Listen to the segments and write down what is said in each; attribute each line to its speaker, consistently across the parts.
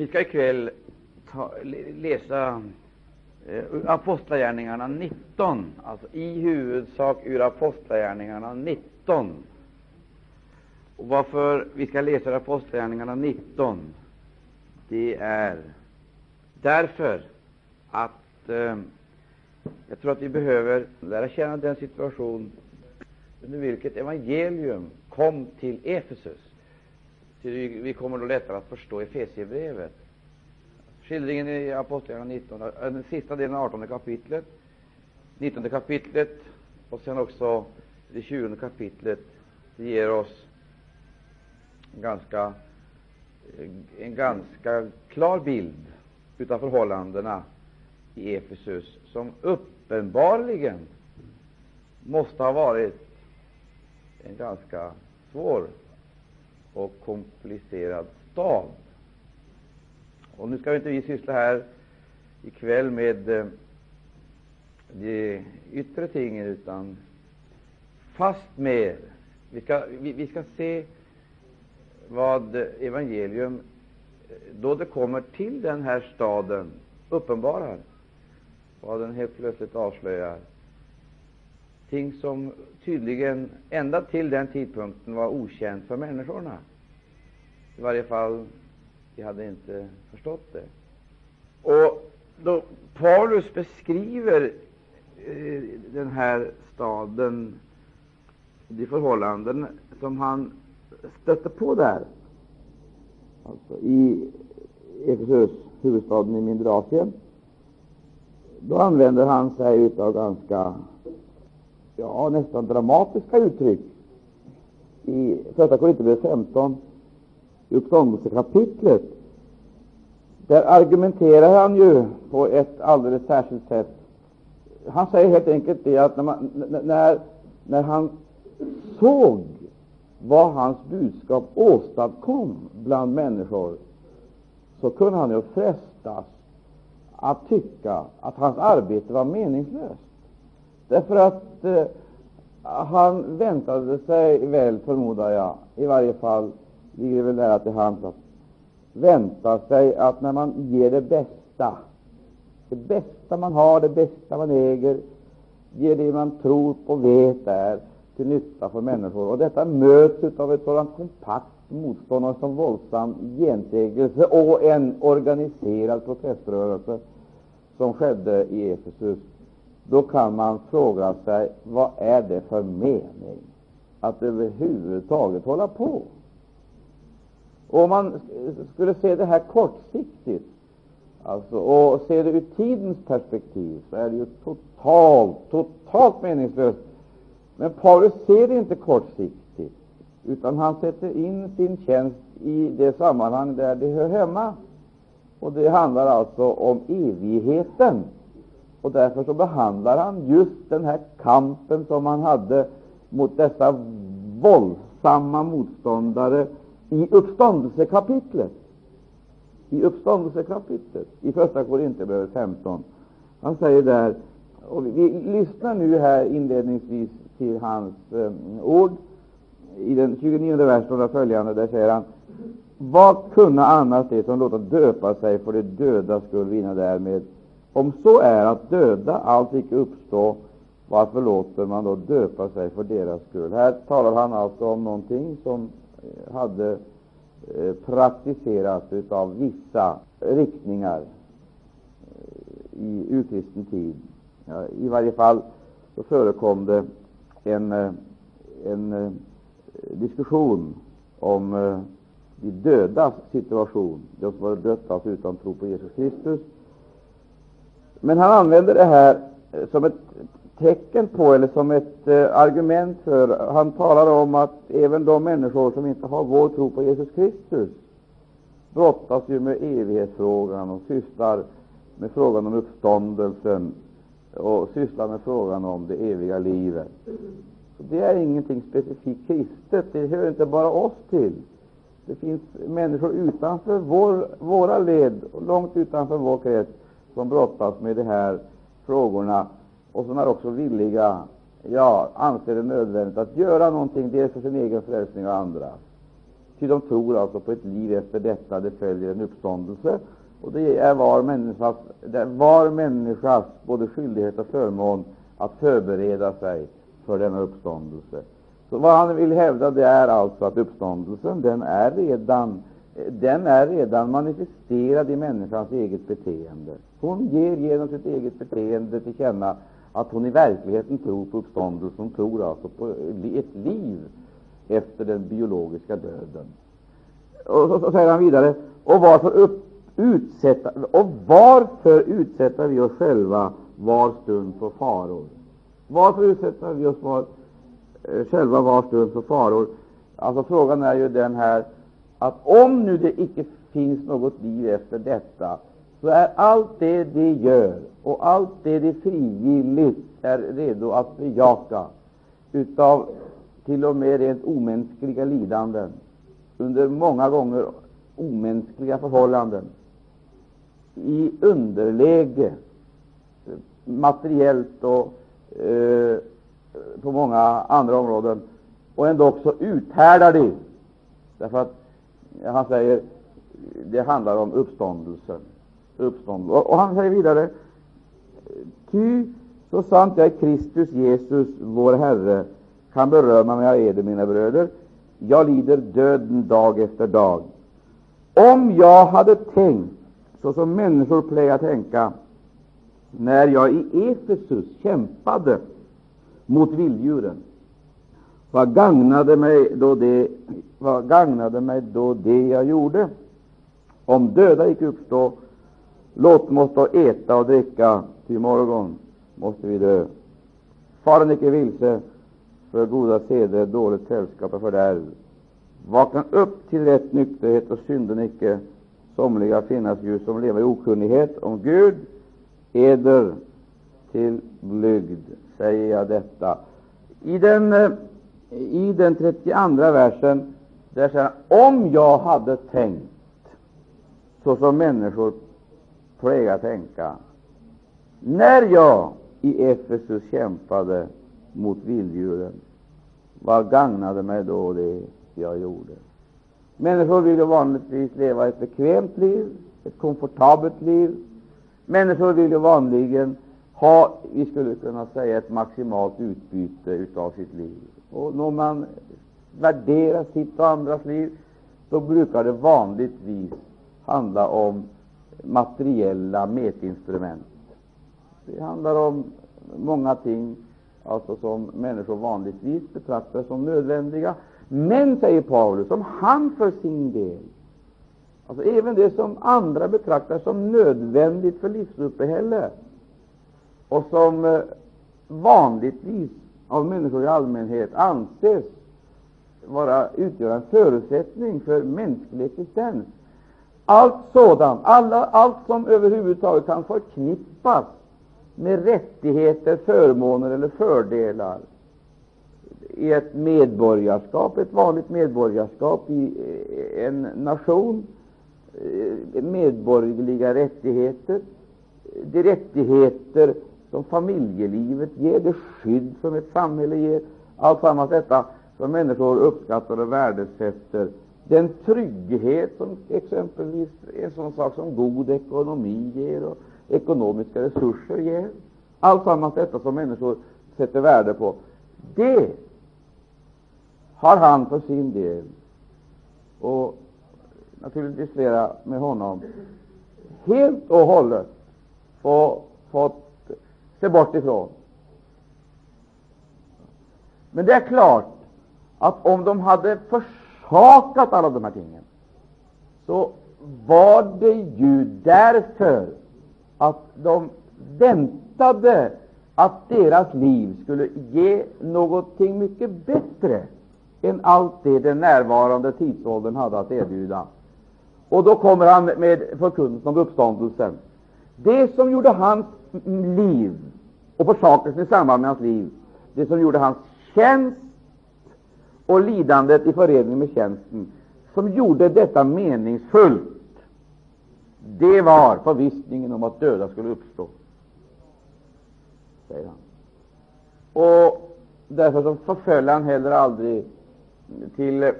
Speaker 1: Vi ska ikväll ta, läsa eh, Apostlagärningarna 19, alltså i huvudsak ur Apostlagärningarna 19. Och varför vi ska läsa Apostlagärningarna 19, det är därför att eh, jag tror att vi behöver lära känna den situation under vilket evangelium kom till Efesus. Vi kommer då lättare att förstå Efesiebrevet. Skildringen i Apostlagärningarna 19, eh, den sista delen av 18 kapitlet, 19 kapitlet och sen också det 20 kapitlet det ger oss en ganska, eh, en ganska klar bild av förhållandena i Efesus, som uppenbarligen måste ha varit en ganska svår och komplicerad stad. Och nu ska inte vi syssla här ikväll med eh, de yttre tingen, utan fast med vi ska, vi, vi ska se vad evangelium, eh, då det kommer till den här staden, uppenbarar, vad den helt plötsligt avslöjar. Ting som tydligen ända till den tidpunkten var okänt för människorna. I varje fall, de hade inte förstått det. Och då Paulus beskriver eh, den här staden, de förhållanden som han stötte på där, alltså i Efesus, huvudstaden i mindre Asien, då använder han sig av ganska ja, nästan dramatiska uttryck. I Första Korinthierbrevet 15, i uppståndelsekapitlet, där argumenterar han ju på ett alldeles särskilt sätt. Han säger helt enkelt det att när, man, när, när han såg vad hans budskap åstadkom bland människor, så kunde han ju frestas att tycka att hans arbete var meningslöst. Därför att eh, han väntade sig väl, förmodar jag, i varje fall ligger det väl nära till hands att vänta sig att när man ger det bästa, det bästa man har, det bästa man äger, ger det man tror på och vet är till nytta för människor, och detta möts av ett sådant kompakt motstånd och en våldsam gensägelse och en organiserad proteströrelse som skedde i Efesus, då kan man fråga sig vad är det för mening att överhuvudtaget hålla på? Och om man skulle se det här kortsiktigt alltså, och se det ur tidens perspektiv, så är det ju totalt, totalt meningslöst. Men Paulus ser det inte kortsiktigt, utan han sätter in sin tjänst i det sammanhang där det hör hemma. Och det handlar alltså om evigheten. Och därför så behandlar han just den här kampen som han hade mot dessa våldsamma motståndare i uppståndelsekapitlet. I uppståndelsekapitlet, i Första Korinthierbrevet 15. Han säger där, och vi, vi lyssnar nu här inledningsvis till hans eh, ord i den 29 versen och följande, där säger han Vad kunna annars det som låter döpa sig för de döda skull vinna därmed? Om så är att döda allt icke uppstå, varför låter man då döpa sig för deras skull? Här talar han alltså om någonting som eh, hade eh, praktiserats av vissa riktningar eh, i urkristen tid. Ja, I varje fall så förekom det en, en diskussion om de dödas situation, de som var dött alltså utan tro på Jesus Kristus. Men han använder det här eh, som ett tecken på, eller som ett eh, argument för Han talar om att även de människor som inte har vår tro på Jesus Kristus brottas ju med evighetsfrågan och sysslar med frågan om uppståndelsen och sysslar med frågan om det eviga livet. Det är ingenting specifikt kristet, det hör inte bara oss till. Det finns människor utanför vår, våra led, långt utanför vår krets, som brottas med de här frågorna och som är också villiga, ja, anser det nödvändigt att göra någonting, dels för sin egen frälsning och andra. Ty de tror alltså på ett liv efter detta, det följer en uppståndelse. Och det är var människas, det är var människas både skyldighet och förmån att förbereda sig för denna uppståndelse. Så vad han vill hävda det är alltså att uppståndelsen den är redan den är redan manifesterad i människans eget beteende. Hon ger genom sitt eget beteende till känna att hon i verkligheten tror på uppståndelsen. Hon tror alltså på ett liv efter den biologiska döden. Och så, så säger han vidare, och varför, upp, utsätta, och varför utsätter vi oss själva var stund för faror? Varför utsätter vi oss var, eh, själva var stund för faror? Alltså Frågan är ju den här att om nu det icke finns något liv efter detta, så är allt det de gör och allt det de frivilligt är redo att bejaka utav till och med rent omänskliga lidanden under många gånger omänskliga förhållanden i underläge materiellt och eh, på många andra områden och ändå också uthärdar de. Därför att han säger det handlar om uppståndelsen uppståndelse. Och, och han säger vidare Ty så sant jag är Kristus Jesus, vår Herre, kan berömma mig av eder, mina bröder, jag lider döden dag efter dag. Om jag hade tänkt så som människor plägar tänka när jag i Efesus kämpade mot vilddjuren, vad gagnade mig då det, vad gagnade mig då det jag gjorde? Om döda icke uppstå, låt oss då äta och dricka, till morgon måste vi dö. Faren icke vilse, för goda seder, dåligt sällskap och fördärv. Vakna upp till rätt nykterhet och synden icke. Somliga finnas ju som lever i okunnighet om Gud. Eder till blygd, säger jag detta. I den, i den 32 versen där säger han, om jag hade tänkt så som människor plägar tänka, när jag i Efesus kämpade mot vilddjuren. Vad gagnade mig då det jag gjorde? Människor vill ju vanligtvis leva ett bekvämt liv, ett komfortabelt liv. Människor vill ju vanligen ha, vi skulle kunna säga, ett maximalt utbyte av sitt liv. Och när man värderar sitt och andras liv, då brukar det vanligtvis handla om materiella mätinstrument. Det handlar om många ting alltså som människor vanligtvis betraktar som nödvändiga. Men, säger Paulus, som han för sin del, alltså även det som andra betraktar som nödvändigt för livsuppehälle och som eh, vanligtvis av människor i allmänhet anses vara, utgöra en förutsättning för mänsklig existens. Allt sådant, alla, allt som överhuvudtaget kan förknippas med rättigheter, förmåner eller fördelar i ett medborgarskap, ett vanligt medborgarskap i eh, en nation, eh, medborgerliga rättigheter, de rättigheter som familjelivet ger, det skydd som ett samhälle ger, alltsammans detta som människor uppskattar och värdesätter, den trygghet som exempelvis en sån sak som god ekonomi ger och ekonomiska resurser ger, alltsammans detta som människor sätter värde på, det har han för sin del, och naturligtvis flera med honom, helt och hållet få, fått se bort ifrån. Men det är klart att om de hade försakat alla de här tingen, så var det ju därför att de väntade att deras liv skulle ge någonting mycket bättre än allt det den närvarande tidsåldern hade att erbjuda. Och då kommer han med förkunnelsen om uppståndelsen. Det som gjorde hans liv och försakelsen i samband med hans liv, det som gjorde hans tjänst och lidandet i förening med tjänsten som gjorde detta meningsfullt, det var förvissningen om att döda skulle uppstå, säger han. Och därför förföll han heller aldrig till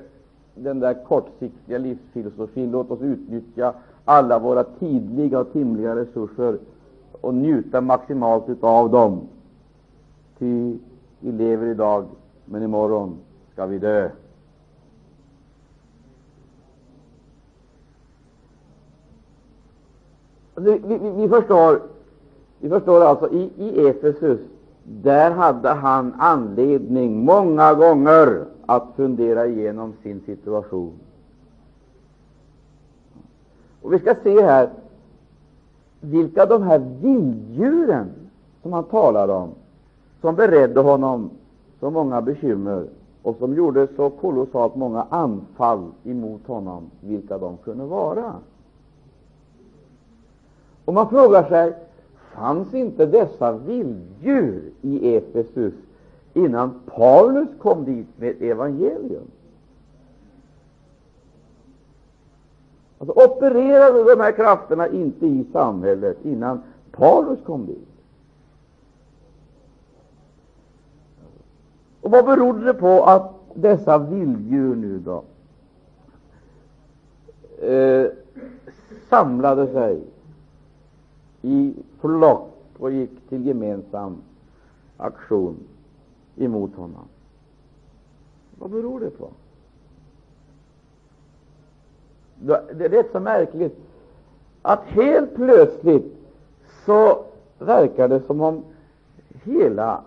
Speaker 1: den där kortsiktiga livsfilosofin. Låt oss utnyttja alla våra tidliga och timliga resurser och njuta maximalt av dem. Ty vi lever idag, men imorgon ska vi dö. Vi, vi, vi, förstår Vi förstår alltså i, i Efesus där hade han anledning många gånger att fundera igenom sin situation. Och Vi ska se här vilka de här vilddjuren som han talade om, som beredde honom så många bekymmer, och som gjorde så kolossalt många anfall emot honom, vilka de kunde vara. Och man frågar sig, fanns inte dessa vilddjur i Efesus innan Paulus kom dit med evangelium? Alltså, opererade de här krafterna inte i samhället innan Paulus kom dit? Och vad berodde det på att dessa vilddjur nu då eh, samlade sig i flock och gick till gemensam aktion emot honom? Vad beror det på? Det är rätt så märkligt att helt plötsligt så verkar det som om hela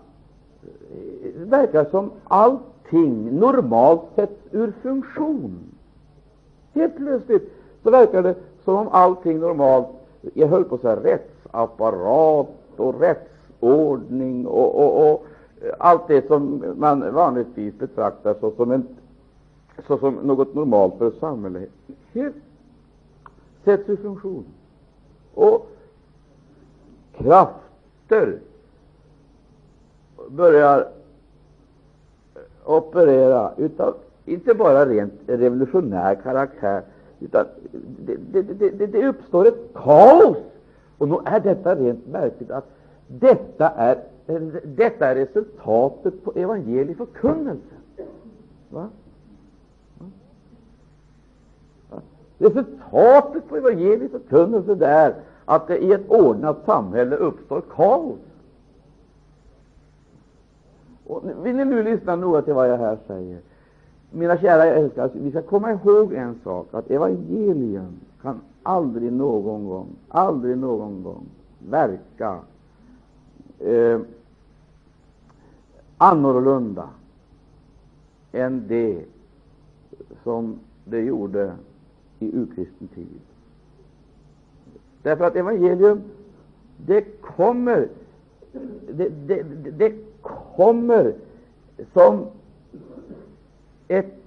Speaker 1: Eh, verkar som allting normalt sätts ur funktion. Helt plötsligt så verkar det som om allting normalt, jag höll på att säga rättsapparat och rättsordning och, och, och eh, allt det som man vanligtvis betraktar såsom, en, såsom något normalt för samhället, helt sätts ur funktion. Och krafter börjar operera utav inte bara rent revolutionär karaktär, utan det, det, det, det uppstår ett kaos. Och nog är detta rent märkligt, att detta är, detta är resultatet på evangelieförkunnelsen. förkunnelse. Va? Resultatet på evangelisk förkunnelse är att det i ett ordnat samhälle uppstår kaos. Och vill ni nu lyssna noga till vad jag här säger? Mina kära älskade, vi ska komma ihåg en sak, att evangelium kan aldrig någon gång, aldrig någon gång verka eh, annorlunda än det som det gjorde i urkristen tid. Därför att evangelium, det kommer det, det, det kommer som ett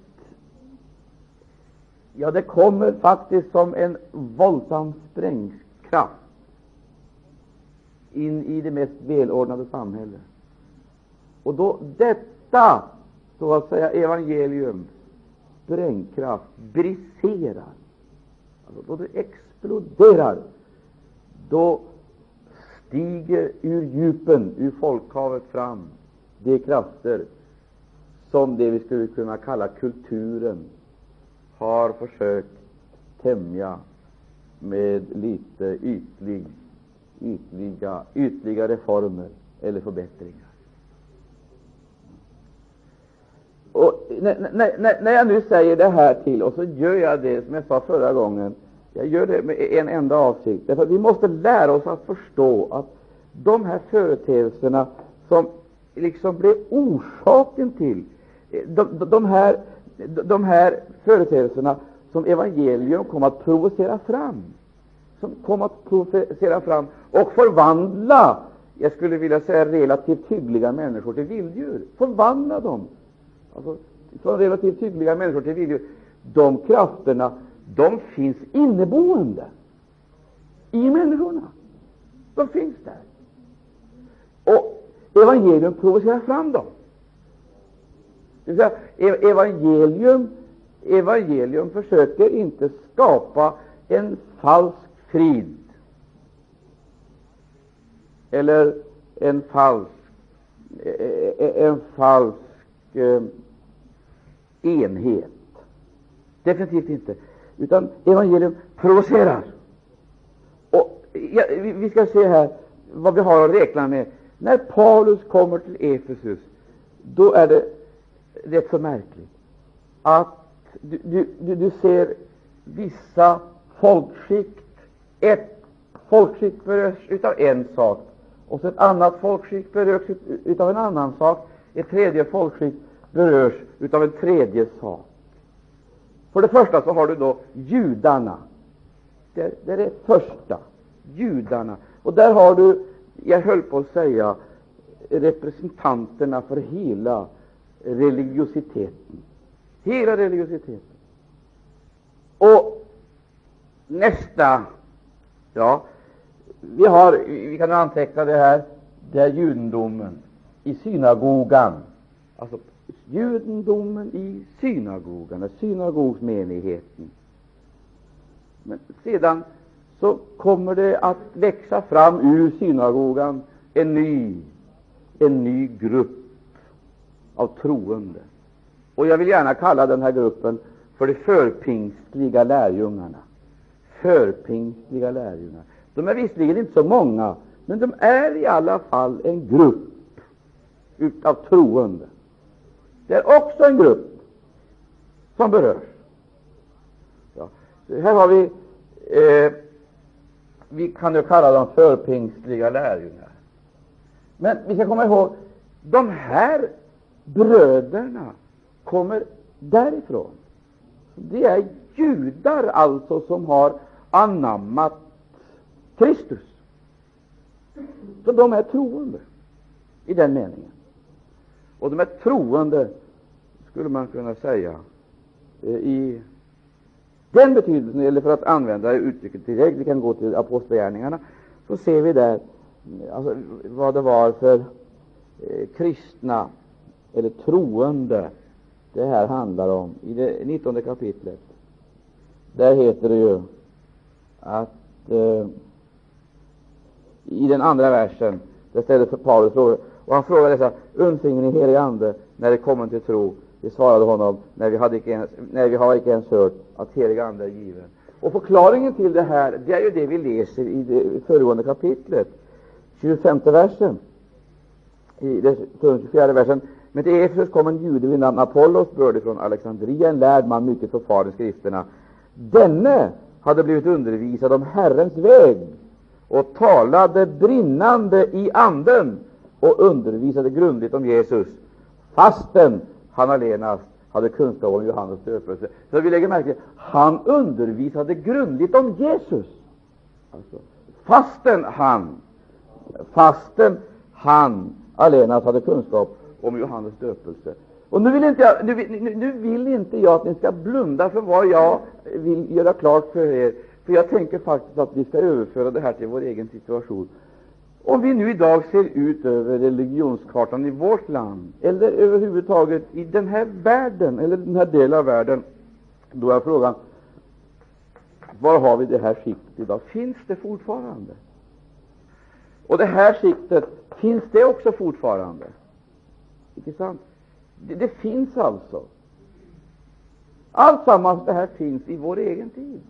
Speaker 1: Ja, det kommer faktiskt som en våldsam sprängkraft in i det mest välordnade samhället. Och då detta, så att säga, evangelium, sprängkraft, briserar, alltså då det exploderar, då stiger ur djupen, ur folkhavet fram, de krafter som det vi skulle kunna kalla kulturen har försökt tämja med lite ytlig, ytliga, ytliga reformer eller förbättringar. Och när, när, när jag nu säger det här till och så gör jag det som jag sa förra gången. Jag gör det med en enda avsikt. Därför att vi måste lära oss att förstå att de här företeelserna som liksom blev orsaken till eh, de, de, här, de här företeelserna som evangelium kom att provocera fram, som kom att provocera fram och förvandla, jag skulle vilja säga relativt hyggliga människor till vilddjur, förvandla dem, alltså, från relativt hyggliga människor till vilddjur, de krafterna de finns inneboende i människorna. De finns där. Och evangelium provocerar fram dem. Det vill säga, evangelium, evangelium försöker inte skapa en falsk frid eller en falsk, e- e- e- en falsk eh, enhet. Definitivt inte. Utan evangelium provocerar. Och ja, vi ska se här vad vi har att räkna med. När Paulus kommer till Efesus, då är det rätt så märkligt att du, du, du ser vissa folkskikt. Ett folkskikt berörs av en sak, och så ett annat folkskikt berörs av en annan sak. Ett tredje folkskikt berörs av en tredje sak. För det första så har du då judarna. Det, det är det första. Judarna. Och där har du, jag höll på att säga, representanterna för hela religiositeten. Hela religiositeten. Och nästa, ja, vi har, vi kan anteckna det här, det är judendomen i synagogan. Alltså judendomen i synagogan, synagogsmenigheten. Men sedan så kommer det att växa fram ur synagogan en ny, en ny grupp av troende. Och jag vill gärna kalla den här gruppen för de förpingstliga lärjungarna. Förpingstliga lärjungar. De är visserligen inte så många, men de är i alla fall en grupp av troende. Det är också en grupp som berörs. Ja. Här har vi eh, vi kan ju kalla dem förpingstliga lärjungar. Men vi ska komma ihåg, de här bröderna kommer därifrån. Det är judar alltså som har anammat Kristus. Så de är troende i den meningen. Och de är troende, skulle man kunna säga, eh, i den betydelsen, eller för att använda uttrycket direkt, vi kan gå till Apostlagärningarna, så ser vi där mm, alltså, vad det var för eh, kristna eller troende det här handlar om. I det 19 kapitlet, där heter det ju att eh, i den andra versen, där ställer Paulus frågor, och han frågade dessa undfingen i helig ande när de kommer till tro. Vi svarade honom, när vi, hade icke ens, när vi har icke ens hört att helig ande är given. Och förklaringen till det här, det är ju det vi läser i det föregående kapitlet, 25 versen, i det 24 versen. Men till Efesus kom en jude vid namn Apollos, bördig från Alexandria, en lärd man, mycket förfaren i skrifterna. Denne hade blivit undervisad om Herrens väg och talade brinnande i anden och undervisade grundligt om Jesus, fastän han allenast hade kunskap om Johannes döpelse. Så vi lägger märke till han undervisade grundligt om Jesus. Alltså, fastän han, fastän han allenast hade kunskap om Johannes döpelse. Och nu vill, inte jag, nu, nu, nu vill inte jag att ni ska blunda för vad jag vill göra klart för er, för jag tänker faktiskt att vi ska överföra det här till vår egen situation. Om vi nu idag ser ut över religionskartan i vårt land, eller överhuvudtaget i den här världen, eller den här delen av världen, då är frågan, var har vi det här skiktet idag? Finns det fortfarande? Och det här skiktet, finns det också fortfarande? Inte sant? Det, det finns alltså. Alltsammans det här finns i vår egen tid.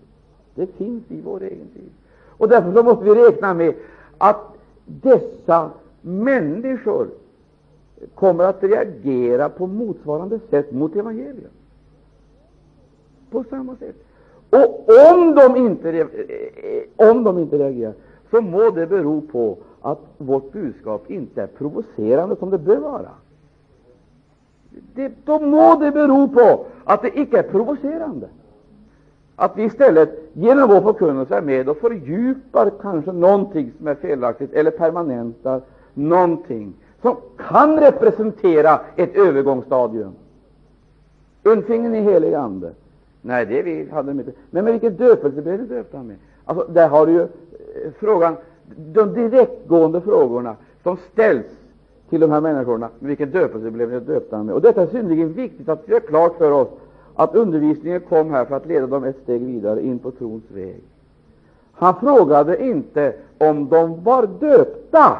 Speaker 1: Det finns i vår egen tid. Och därför så måste vi räkna med att dessa människor kommer att reagera på motsvarande sätt mot evangeliet. På samma sätt. Och om de inte, eh, om de inte reagerar, så må det bero på att vårt budskap inte är provocerande som det bör vara. Det, då må det bero på att det icke är provocerande. Att vi istället genom vår förkunnelse är med och fördjupar kanske någonting som är felaktigt eller permanentar någonting som kan representera ett övergångsstadium. Undfingen i helig ande. Nej, det vi hade med. Men med vilken döpelse blev du döpt med? Alltså, där har du ju eh, frågan, de direktgående frågorna som ställs till de här människorna. Med vilken döpelse blev ni döpta med? Och detta är synnerligen viktigt att vi har klart för oss att undervisningen kom här för att leda dem ett steg vidare in på trons väg. Han frågade inte om de var döpta,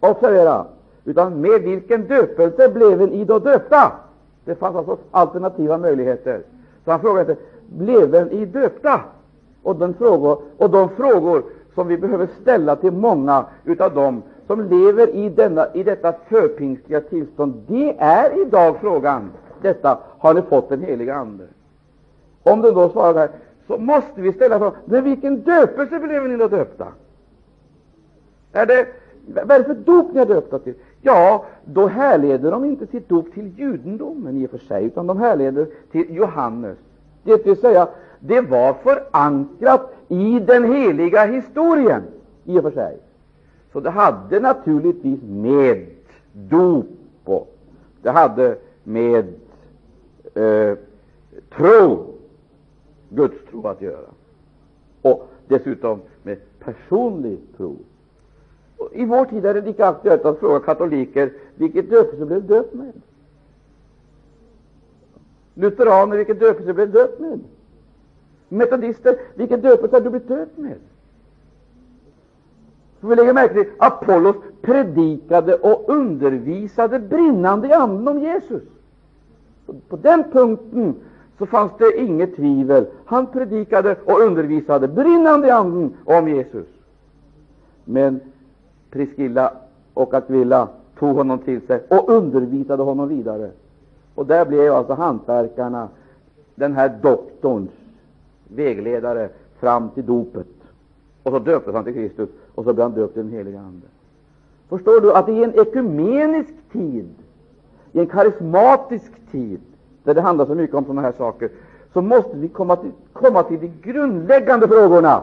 Speaker 1: observera, utan med vilken döpelse blev ni då döpta? Det fanns alltså alternativa möjligheter. Så han frågade blev ni döpta? Och, den frågor, och de frågor som vi behöver ställa till många av dem som lever i, denna, i detta förpingstliga tillstånd, det är idag frågan detta, har ni fått den heliga Ande? Om de då svarar här, så måste vi ställa frågan, med vilken döpelse blev ni då döpta? Är det, vad är det för dop ni är döpta till? Ja, då härleder de inte sitt dop till judendomen i och för sig, utan de härleder till Johannes. Det vill säga, det var förankrat i den heliga historien i och för sig. Så det hade naturligtvis med dop och det hade med eh, tro, Guds tro att göra. Och dessutom med personlig tro. Och I vår tid är det lika aktuellt att fråga katoliker vilket döpelse blev döpt med. Lutheraner, vilket döpelse blev döpt med? Metodister, vilken döpelse har du blivit döpt med? För vi lägger märke till Apollos predikade och undervisade brinnande i anden om Jesus. På den punkten så fanns det inget tvivel. Han predikade och undervisade brinnande i anden om Jesus. Men Priscilla och Aquilla tog honom till sig och undervisade honom vidare. Och där blev alltså hantverkarna den här doktorns vägledare fram till dopet. Och så döptes han till Kristus, och så blev han döpt i den heliga Ande. Förstår du att i en ekumenisk tid, i en karismatisk tid, där det handlar så mycket om sådana här saker, så måste vi komma till, komma till de grundläggande frågorna.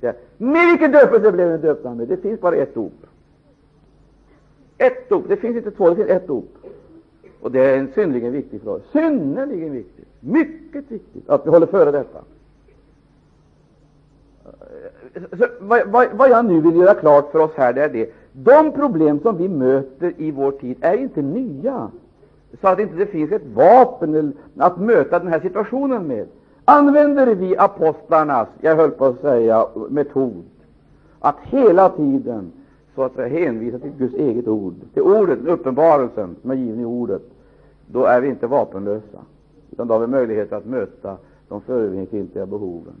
Speaker 1: Ja. Med vilken döpelse blev ni döpta med? Det finns bara ett dop. Ett dop. Det finns inte två, det finns ett dop. Och det är en synnerligen viktig fråga. Synnerligen viktigt. Mycket viktigt att vi håller före detta. Så, vad, vad, vad, jag nu vill göra klart för oss här, det är det. De problem som vi möter i vår tid är inte nya, så att inte det finns ett vapen att möta den här situationen med. Använder vi apostlarnas, jag höll på att säga, metod, att hela tiden så att säga, hänvisa till Guds eget ord, till ordet, uppenbarelsen som är given i ordet, då är vi inte vapenlösa, utan då har vi möjlighet att möta de förövningsgiltiga behoven.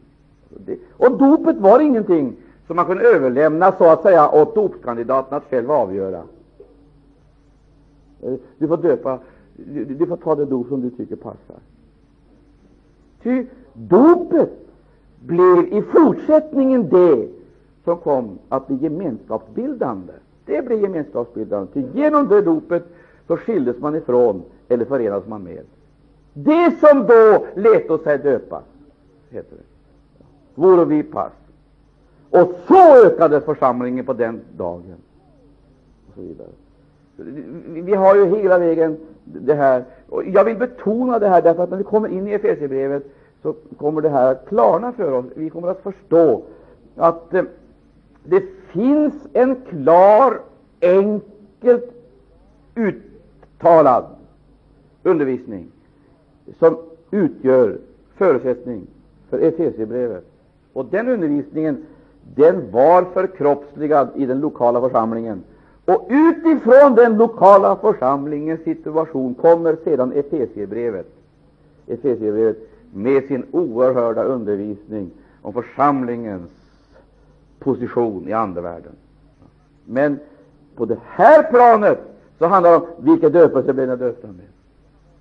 Speaker 1: Och dopet var ingenting som man kunde överlämna så att säga åt dopkandidaten att själv avgöra. Eh, du får döpa, du, du får ta det dop som du tycker passar. Ty dopet blev i fortsättningen det som kom att bli gemenskapsbildande. Det blev gemenskapsbildande. Ty genom det dopet så skildes man ifrån eller förenades man med. Det som då lät sig döpas, heter det vore vi pass. Och så ökade församlingen på den dagen. Och så vidare. Vi har ju hela vägen det här. Och jag vill betona det här, därför att när vi kommer in i Efesierbrevet så kommer det här att klarna för oss. Vi kommer att förstå att eh, det finns en klar, enkelt uttalad undervisning som utgör förutsättning för Efesierbrevet. Och den undervisningen den var förkroppsligad i den lokala församlingen. Och utifrån den lokala församlingens situation kommer sedan Efesierbrevet, Efesierbrevet med sin oerhörda undervisning om församlingens position i andevärlden. Men på det här planet så handlar det om vilka döpelse blev jag döpta med.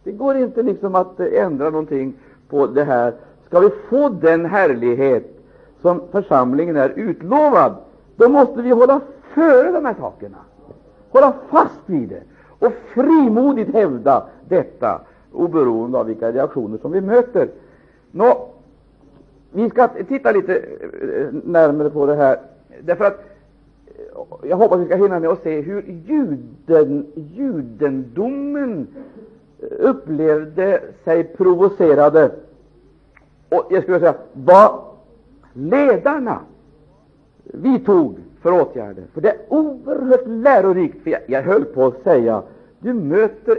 Speaker 1: Det går inte liksom att ändra någonting på det här. Ska vi få den härlighet som församlingen är utlovad, då måste vi hålla före de här sakerna, hålla fast vid det och frimodigt hävda detta, oberoende av vilka reaktioner som vi möter. Nå, vi ska titta lite eh, närmare på det här, därför att eh, jag hoppas vi ska hinna med att se hur juden, judendomen eh, upplevde sig provocerade och jag skulle säga vad ledarna vidtog för åtgärder. För det är oerhört lärorikt. För jag, jag höll på att säga du möter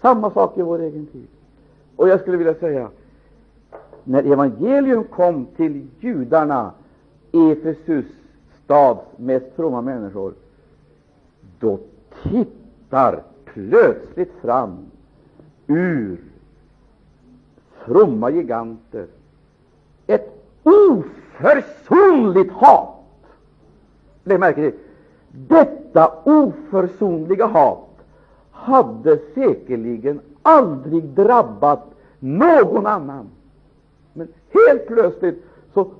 Speaker 1: samma sak i vår egen tid. Och jag skulle vilja säga när evangelium kom till judarna, Efesus stads mest fromma människor, då tittar plötsligt fram ur fromma giganter ett oförsonligt hat. Lägg märke till detta oförsonliga hat hade säkerligen aldrig drabbat någon annan. Men helt plötsligt så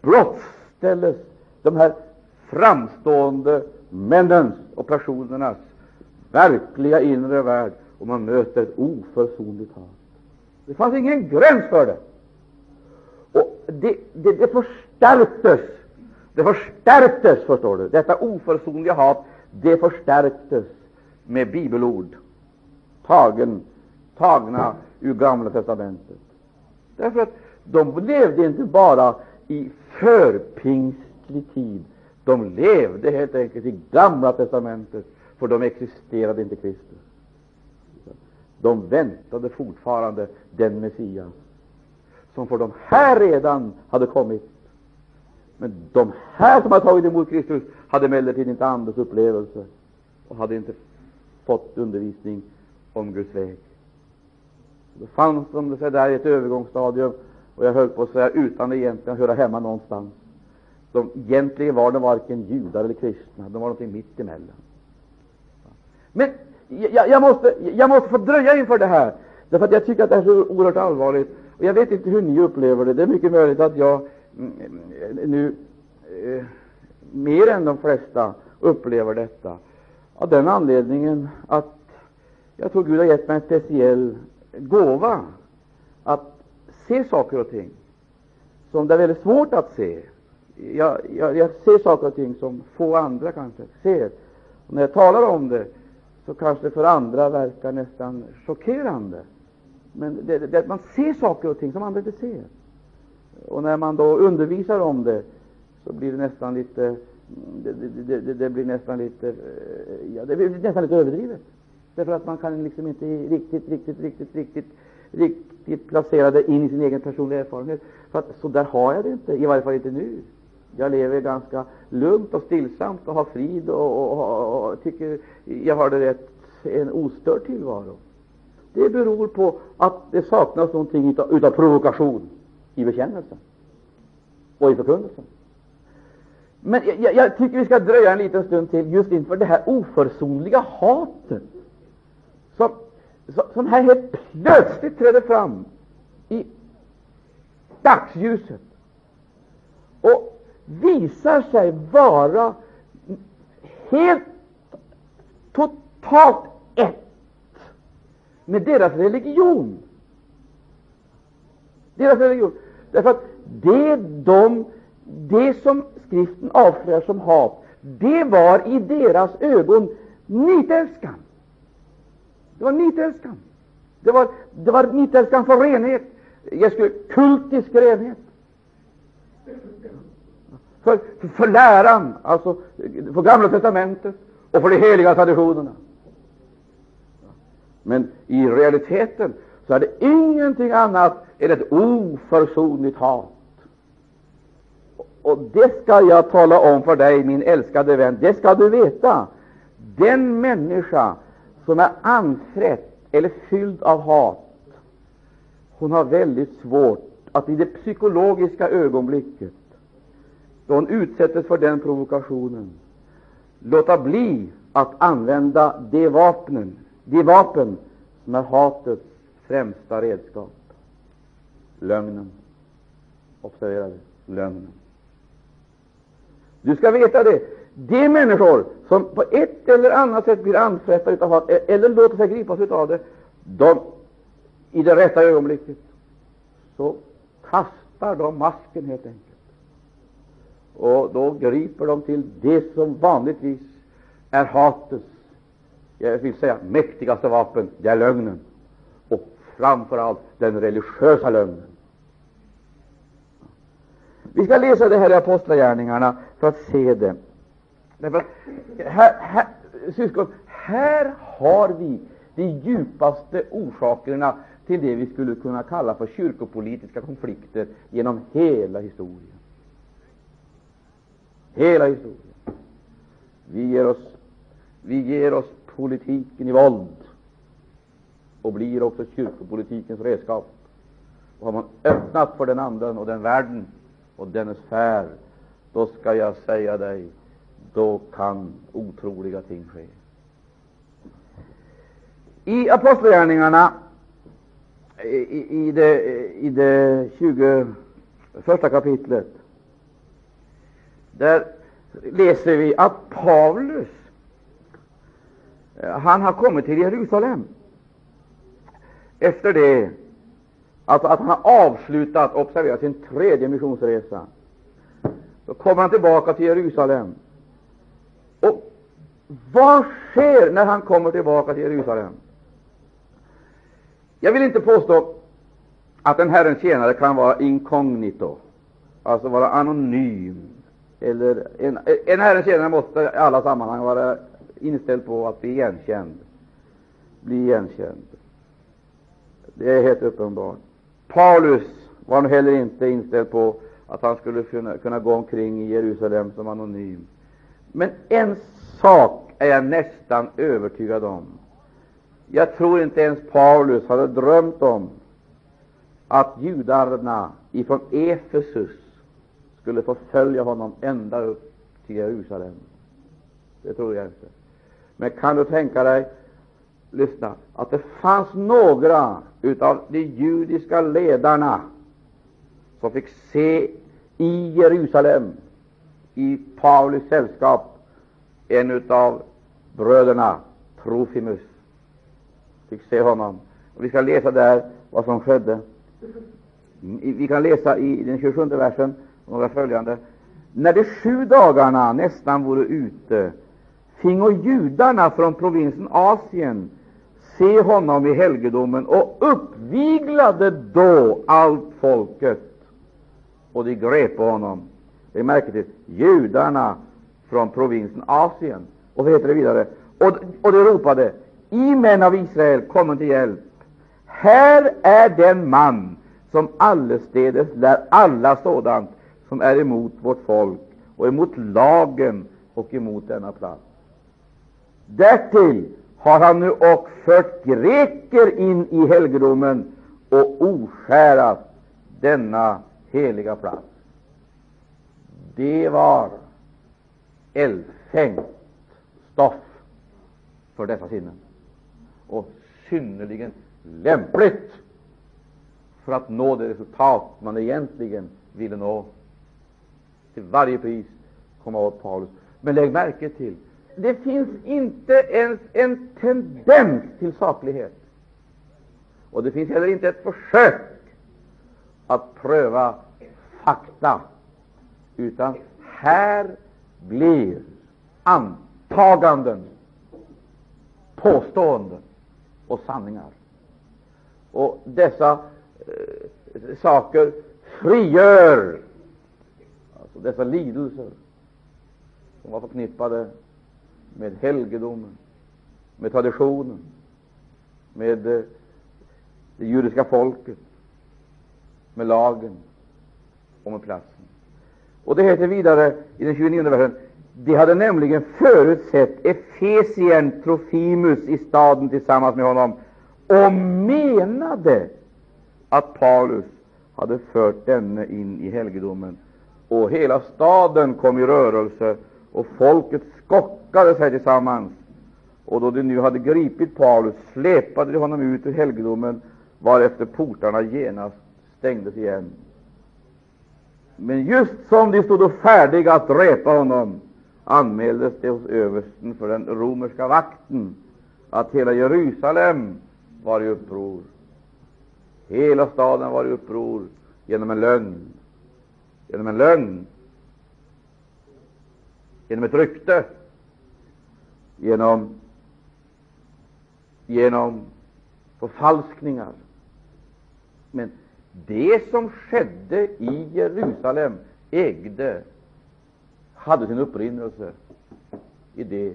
Speaker 1: blottställes de här framstående männens och personernas verkliga inre värld och man möter ett oförsonligt hat. Det fanns ingen gräns för det. Det, det, det förstärktes. Det förstärktes, förstår du. Detta oförsonliga hat, det förstärktes med bibelord tagen, tagna ur Gamla testamentet. Därför att de levde inte bara i förpingstlig tid. De levde helt enkelt i Gamla testamentet, för de existerade inte Kristus. De väntade fortfarande den Messias som för de här redan hade kommit. Men de här som hade tagit emot Kristus hade emellertid inte Andens upplevelse och hade inte fått undervisning om Guds väg. Det fanns de sig där i ett övergångsstadium, och jag höll på att säga utan egentligen att höra hemma någonstans. De, egentligen var de varken judar eller kristna, de var någonting mitt emellan. Men jag, jag, måste, jag måste få dröja inför det här, därför att jag tycker att det är så oerhört allvarligt. Och Jag vet inte hur ni upplever det. Det är mycket möjligt att jag mm, mm, nu eh, mer än de flesta upplever detta av den anledningen att jag tror Gud har gett mig en speciell gåva att se saker och ting som det är väldigt svårt att se. Jag, jag, jag ser saker och ting som få andra kanske ser. Och när jag talar om det så kanske det för andra verkar nästan chockerande. Men det, det, man ser saker och ting som andra inte ser. Och när man då undervisar om det så blir det nästan lite mm, det, det, det, blir nästan lite eh, ja, det blir nästan lite överdrivet. Därför att man kan liksom inte riktigt, riktigt, riktigt, riktigt, riktigt placera det in i sin egen personliga erfarenhet. För att så där har jag det inte, i varje fall inte nu. Jag lever ganska lugnt och stillsamt och har frid och, och, och, och tycker jag har det rätt, en ostörd tillvaro. Det beror på att det saknas någonting utav, utav provokation i bekännelsen och i förkunnelsen. Men jag, jag, tycker vi ska dröja en liten stund till just inför det här oförsonliga hatet som, som här helt plötsligt träder fram i dagsljuset och visar sig vara helt totalt ett med deras religion. Deras religion. Därför att det, de, det som Skriften avslöjar som hat, det var i deras ögon nitälskan. Det var nitälskan. Det var, det var nitälskan för renhet. Jag skulle, kultisk renhet. För, för, för läran, alltså för Gamla testamentet och för de heliga traditionerna. Men i realiteten så är det ingenting annat än ett oförsonligt hat. Och det skall jag tala om för dig, min älskade vän. Det skall du veta. Den människa som är anfrätt eller fylld av hat, hon har väldigt svårt att i det psykologiska ögonblicket, då hon utsätts för den provokationen, låta bli att använda de vapnen, de vapen som är hatets främsta redskap. Lögnen. Observera det. Lögnen. Du ska veta det. De människor som på ett eller annat sätt blir anfrättade av hat, e- eller låter sig gripas av det, de, i det rätta ögonblicket, så kastar de masken helt enkelt. Och då griper de till det som vanligtvis är hatets, jag vill säga mäktigaste vapen, det är lögnen. Och framför allt den religiösa lögnen. Vi ska läsa det här i Apostlagärningarna för att se det. Därför här, här, syskon, här har vi de djupaste orsakerna till det vi skulle kunna kalla för kyrkopolitiska konflikter genom hela historien. Hela historien. Vi ger oss, vi ger oss politiken i våld och blir också kyrkopolitikens redskap. och har man öppnat för den anden och den världen och den sfär, då ska jag säga dig, då kan otroliga ting ske. I Apostlagärningarna, i, i, det, i det 21 kapitlet, där läser vi att Paulus Eh, han har kommit till Jerusalem efter det att, att han har avslutat observera, sin tredje missionsresa. Så kommer han tillbaka till Jerusalem. Och vad sker när han kommer tillbaka till Jerusalem? Jag vill inte påstå att en Herrens tjänare kan vara inkognito, alltså vara anonym. Eller en, en Herrens tjänare måste i alla sammanhang vara inställd på att bli igenkänd. Bli igenkänd. Det är helt uppenbart. Paulus var nog heller inte inställd på att han skulle kunna, kunna gå omkring i Jerusalem som anonym. Men en sak är jag nästan övertygad om. Jag tror inte ens Paulus hade drömt om att judarna ifrån Efesus skulle förfölja honom ända upp till Jerusalem. Det tror jag inte. Men kan du tänka dig, lyssna, att det fanns några av de judiska ledarna som fick se i Jerusalem, i Paulus sällskap, en av bröderna, Trofimus, fick se honom. Och vi ska läsa där vad som skedde. Vi kan läsa i den 27 versen några följande. När de sju dagarna nästan vore ute fingo judarna från provinsen Asien se honom i helgedomen och uppviglade då allt folket, och de grep honom. Det är till judarna från provinsen Asien. Och så heter det vidare, och, och de ropade, i män av Israel, kommen till hjälp. Här är den man som allestädes lär alla sådant som är emot vårt folk och emot lagen och emot denna plats. Därtill har han nu och fört greker in i helgedomen och oskärat denna heliga plats. Det var eldfängt stoff för dessa sinnen och synnerligen lämpligt för att nå det resultat man egentligen ville nå. Till varje pris komma åt Paulus. Men lägg märke till det finns inte ens en tendens till saklighet. Och det finns heller inte ett försök att pröva fakta, utan här blir antaganden, påståenden och sanningar. Och dessa eh, saker frigör alltså dessa lidelser som var förknippade med helgedomen, med traditionen, med eh, det judiska folket, med lagen och med platsen. Och det heter vidare i den 29 versen de hade nämligen förutsett Efesien Trofimus i staden tillsammans med honom och menade att Paulus hade fört denne in i helgedomen. Och hela staden kom i rörelse och folket skockade sig tillsammans. Och då de nu hade gripit Paulus släpade de honom ut ur helgedomen, varefter portarna genast stängdes igen. Men just som de stod färdiga att dräpa honom anmäldes det hos översten för den romerska vakten att hela Jerusalem var i uppror. Hela staden var i uppror genom en lögn. Genom en lögn genom ett rykte, genom, genom förfalskningar. Men det som skedde i Jerusalem ägde, hade sin upprinnelse i det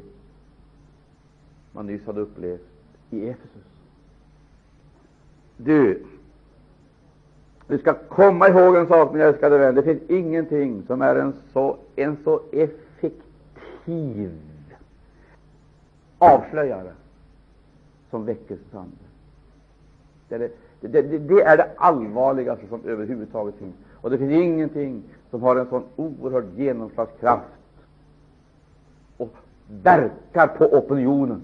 Speaker 1: man nyss hade upplevt i Efesus. Du, du ska komma ihåg en sak, min älskade vän. Det finns ingenting som är en så, en så effektiv effektiv avslöjare som väckelsens ande. Det, det, Det, det, det, är det allvarligaste som överhuvudtaget finns. Och det finns ingenting som har en sån oerhörd genomslagskraft och verkar på opinionen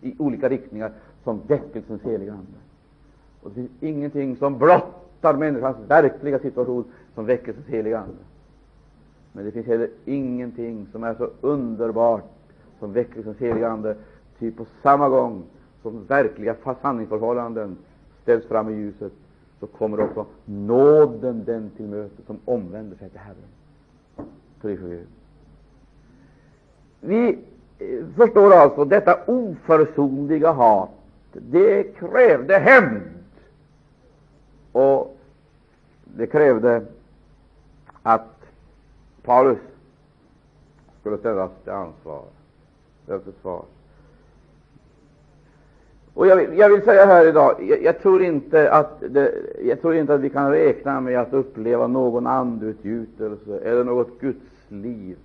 Speaker 1: i olika riktningar som väckelsens heliga Ande. Och det finns ingenting som blottar människans verkliga situation som väckelsens heliga Ande. Men det finns heller ingenting som är så underbart som väckelsens heliga Ande, ty på samma gång som verkliga sanningsförhållanden ställs fram i ljuset, så kommer också nåden den till möte som omvänder sig till Herren. Pris Gud. Vi eh, förstår alltså detta oförsonliga hat. Det krävde hämnd, och det krävde att Paulus skulle ställas till ansvar, ställas till svar. Och jag vill, jag vill, säga här idag, jag, jag, tror inte att det, jag tror inte att vi kan räkna med att uppleva någon andutgjutelse eller något Guds liv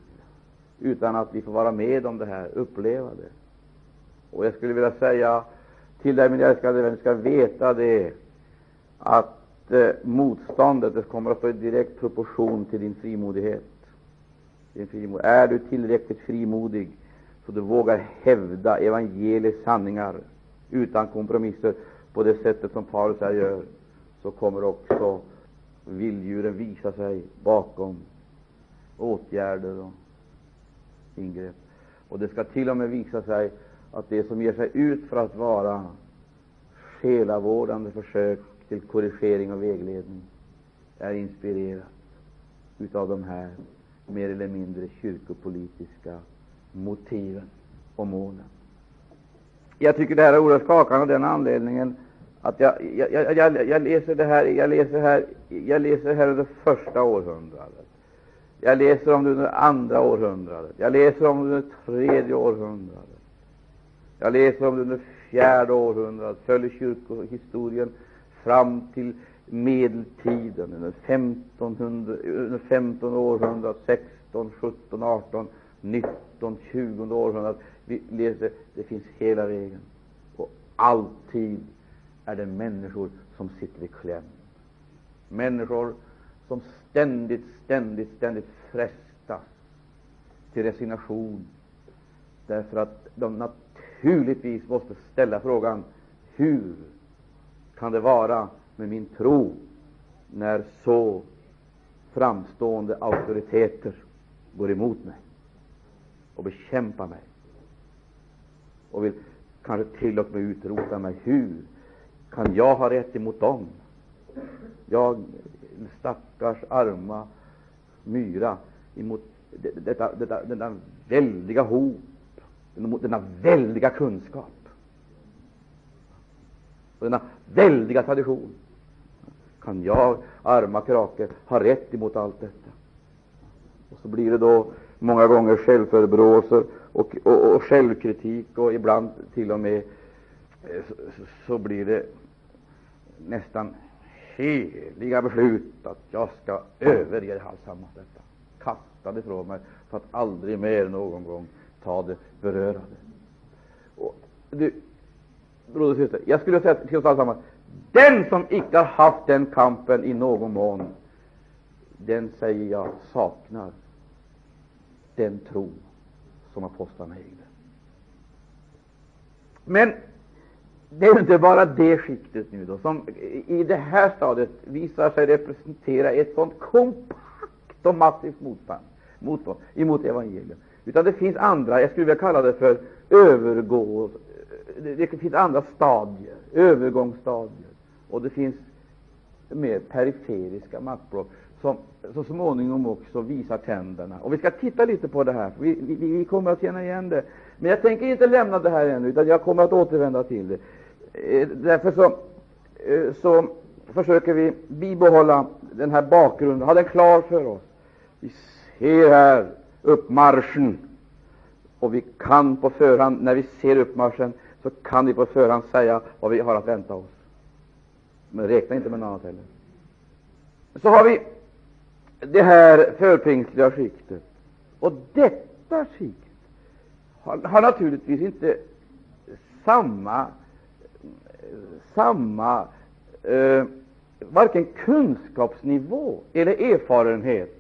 Speaker 1: utan att vi får vara med om det här, uppleva det. Och jag skulle vilja säga till dig, min älskade vän, ska veta det att eh, motståndet det kommer att stå i direkt proportion till din frimodighet. Din frimod. Är du tillräckligt frimodig så du vågar hävda evangeliets sanningar utan kompromisser på det sättet som Paulus här gör, så kommer också vilddjuren visa sig bakom åtgärder och ingrepp. Och det ska till och med visa sig att det som ger sig ut för att vara själavårdande försök till korrigering och vägledning är inspirerat utav de här mer eller mindre kyrkopolitiska motiven och målen. Jag tycker det här är oerhört skakande av den anledningen att jag, jag, jag, jag, läser det här, jag läser här, jag läser här under första århundradet. Jag läser om det under andra århundradet. Jag läser om det under tredje århundradet. Jag läser om det under fjärde århundradet. Följer kyrkohistorien fram till medeltiden, under 1500, under 15 århundradet, 16, 17, 18, 19, 20 århundradet. Vi läser, det finns hela vägen. Och alltid är det människor som sitter i kläm. Människor som ständigt, ständigt, ständigt frestas till resignation därför att de naturligtvis måste ställa frågan hur kan det vara med min tro när så framstående auktoriteter går emot mig och bekämpar mig och vill kanske till och med utrota mig. Hur kan jag ha rätt emot dem? Jag, stackars arma myra, emot detta, detta, denna väldiga hop, denna väldiga kunskap och denna väldiga tradition. Kan jag, arma krake, ha rätt emot allt detta? Och så blir det då många gånger självförebråelser och, och, och självkritik och ibland till och med eh, så, så blir det nästan heliga beslut att jag ska överge alltsammans detta, kasta det från mig för att aldrig mer någon gång ta det, beröra det. Och, du, broder och syster, jag skulle säga till oss allesammans, den som icke har haft den kampen i någon mån, den säger jag saknar den tro som apostlarna ägde. Men det är inte bara det skiktet nu då, som i det här stadiet visar sig representera ett sådant kompakt och massivt motstånd, motstånd emot evangeliet. Utan det finns andra, jag skulle vilja kalla det för övergå, det finns andra stadier, övergångsstadier, och det finns mer periferiska maktblock som så småningom också visar tänderna. Och Vi ska titta litet på det här, vi, vi, vi kommer att känna igen det. Men jag tänker inte lämna det här ännu, utan jag kommer att återvända till det. Eh, därför så, eh, så försöker vi bibehålla den här bakgrunden, ha den klar för oss. Vi ser här uppmarschen, och vi kan på förhand, när vi ser uppmarschen, så kan vi på förhand säga vad vi har att vänta oss. Men räkna inte med något annat heller. Så har vi det här förpingstliga skiktet. Och detta skikt har, har naturligtvis inte samma, samma eh, varken kunskapsnivå eller erfarenhet,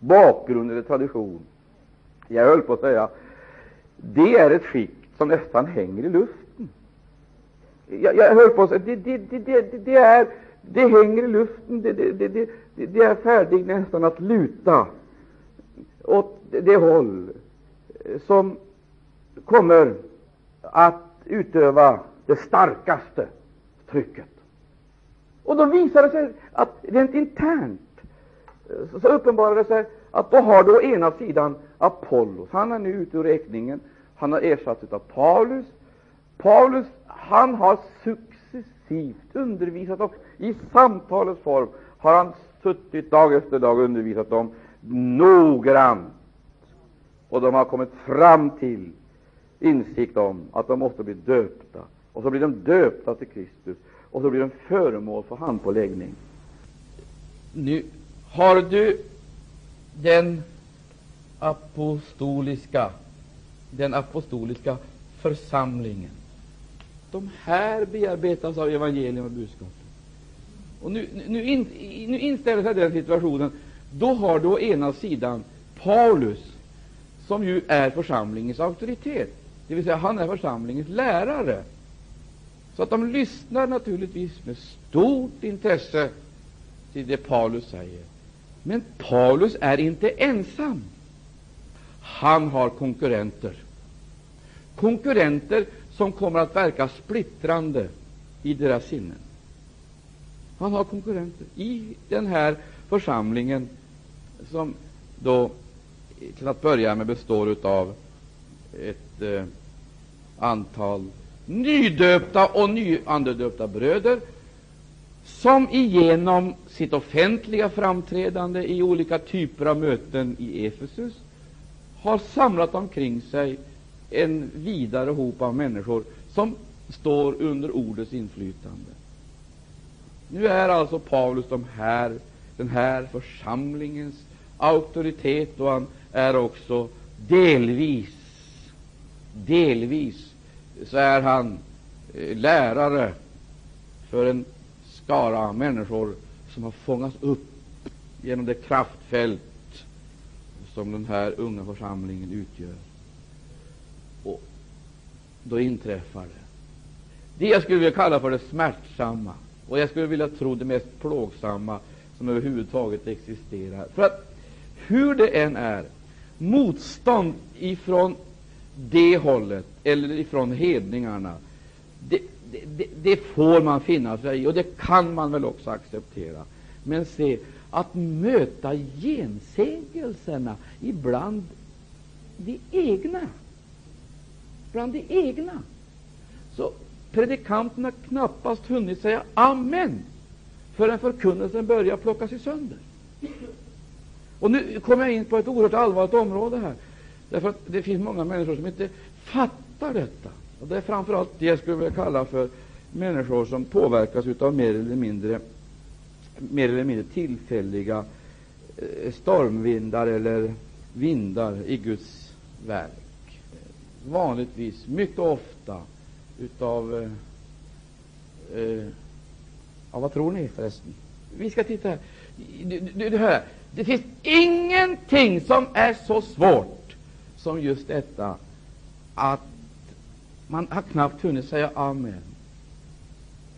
Speaker 1: bakgrund eller tradition. Jag höll på att säga det är ett skick som nästan hänger i luften. Jag, jag hör på det, det, det, det, det är det hänger i luften, det, det, det, det, är färdigt nästan att luta åt det håll som kommer att utöva det starkaste trycket. Och då visar det sig att rent internt så uppenbarar det sig att då har du å ena sidan Apollos. Han är nu ute ur räkningen. Han har ersatts av Paulus. Paulus han har successivt undervisat och i samtalets form har han suttit dag efter dag och undervisat dem noggrant. Och de har kommit fram till insikt om att de måste bli döpta. Och så blir de döpta till Kristus, och så blir de föremål för handpåläggning. Nu har du den apostoliska, den apostoliska församlingen. De här bearbetas av evangelium och budskapet. Och nu, nu, in, nu inställer sig den situationen. Då har du å ena sidan Paulus, som ju är församlingens auktoritet, det vill säga han är församlingens lärare. Så att de lyssnar naturligtvis med stort intresse till det Paulus säger. Men Paulus är inte ensam. Han har konkurrenter. Konkurrenter som kommer att verka splittrande i deras sinnen. Han har konkurrenter i den här församlingen, som då till att börja med består av ett eh, antal nydöpta och nyandedöpta bröder som genom sitt offentliga framträdande i olika typer av möten i Efesus har samlat omkring sig en vidare hop av människor som står under ordets inflytande. Nu är alltså Paulus de här, den här församlingens auktoritet, och han är också delvis, delvis så är han eh, lärare för en skara människor som har fångats upp genom det kraftfält som den här unga församlingen utgör. Då inträffar det. Det jag skulle vilja kalla för det smärtsamma, och jag skulle vilja tro det mest plågsamma som överhuvudtaget existerar. För att hur det än är, motstånd ifrån det hållet eller ifrån hedningarna, det, det, det, får man finna sig i, och det kan man väl också acceptera. Men se, att möta gensägelserna ibland de egna, bland de egna, så predikanten har knappast hunnit säga amen förrän förkunnelsen börjar plockas i sönder. Och nu kommer jag in på ett oerhört allvarligt område här. Därför att det finns många människor som inte fattar detta. Och Det är framför allt det jag skulle vilja kalla för människor som påverkas av mer eller mindre, mer eller mindre tillfälliga eh, stormvindar eller vindar i Guds värld. Vanligtvis, mycket ofta, utav eh, eh, ja, vad tror ni förresten? Vi ska titta här. Du, du, du hör, det finns ingenting som är så svårt som just detta att man har knappt hunnit säga amen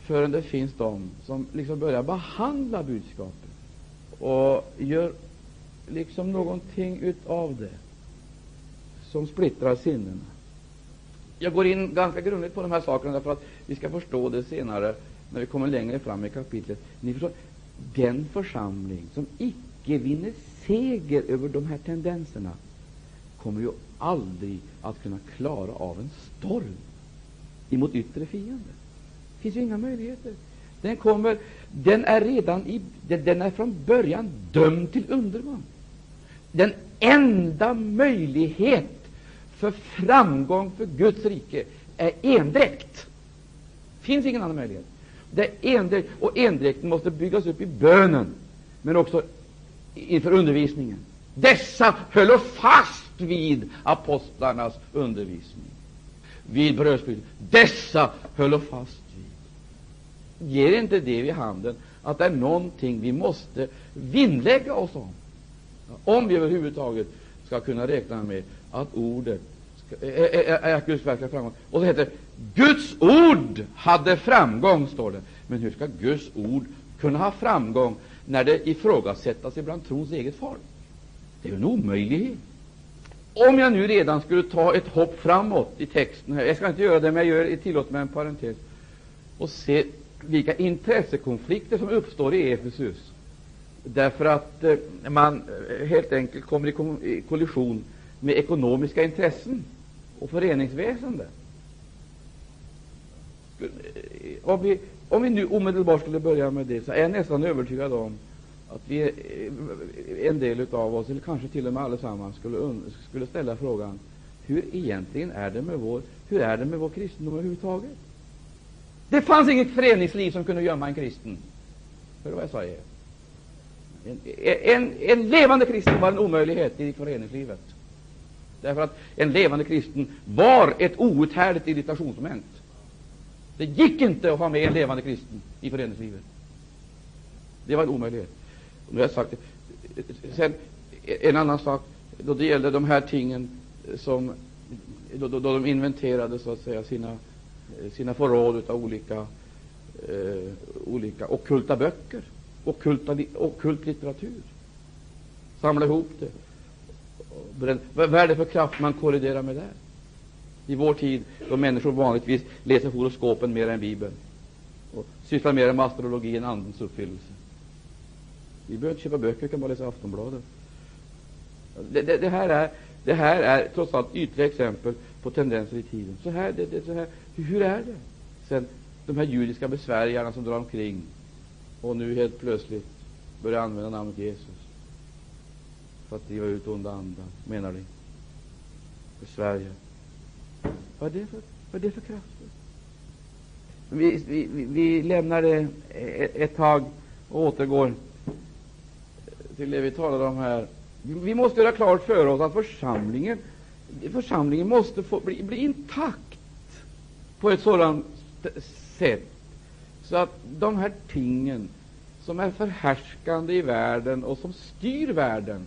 Speaker 1: förrän det finns de som liksom börjar behandla budskapet och gör liksom någonting utav det som splittrar sinnena. Jag går in ganska grundligt på de här sakerna därför att vi ska förstå det senare när vi kommer längre fram i kapitlet. Ni förstår, den församling som icke vinner seger över de här tendenserna kommer ju aldrig att kunna klara av en storm emot yttre fiender. Det finns ju inga möjligheter. Den, kommer, den är redan i, den är från början dömd till undergång. Den enda möjlighet för framgång för Guds rike är endräkt. Det finns ingen annan möjlighet. Det är endräkt, och endräkten måste byggas upp i bönen, men också inför undervisningen. Dessa höll fast vid apostlarnas undervisning, vid brödsbrytningen. Dessa höll fast vid. ger inte det vid handen att det är någonting vi måste vinnlägga oss om, om vi överhuvudtaget skall kunna räkna med att ordet är att Guds verk framgång. Och det heter Guds ord hade framgång, står det. Men hur ska Guds ord kunna ha framgång när det ifrågasättas ibland trons eget folk? Det är ju en omöjlighet. Om jag nu redan skulle ta ett hopp framåt i texten, här, jag ska inte göra det, men jag gör, tillåter mig en parentes, och se vilka intressekonflikter som uppstår i Efesus, därför att eh, man eh, helt enkelt kommer i kollision med ekonomiska intressen och föreningsväsende. Om vi, om vi nu omedelbart skulle börja med det, så är jag nästan övertygad om att vi, en del av oss, eller kanske till och med allesammans, skulle, skulle ställa frågan hur egentligen är det med vår, hur är det med vår kristendom överhuvudtaget? Det fanns inget föreningsliv som kunde gömma en kristen. Hör vad jag säger? En, en, en levande kristen var en omöjlighet i föreningslivet. Därför att en levande kristen var ett outhärdligt irritationsmoment. Det gick inte att ha med en levande kristen i föreningslivet. Det var en omöjlighet. Nu har jag sagt det. Sen en annan sak, då det gällde de här tingen som då, då, då de inventerade så att säga sina, sina förråd av olika, eh, olika ockulta böcker, och ockult litteratur, samla ihop det. Vad är det för kraft man kolliderar med där? I vår tid, då människor vanligtvis läser horoskopen mer än Bibeln och sysslar mer med astrologi än Andens uppfyllelse. Vi behöver inte köpa böcker, vi kan bara läsa Aftonbladet. Det, det, det, här är, det här är trots allt ytliga exempel på tendenser i tiden. Så här, det, det, så här, hur är det? Sen de här judiska besvärjarna som drar omkring och nu helt plötsligt börjar använda namnet Jesus för att driva ut onda andar, menar de, för Sverige. Vad är det för, vad är det för krafter? Vi, vi, vi lämnar det ett, ett tag och återgår till det vi talade om här. Vi måste göra klart för oss att församlingen, församlingen måste få bli, bli intakt på ett sådant sätt så att de här tingen som är förhärskande i världen och som styr världen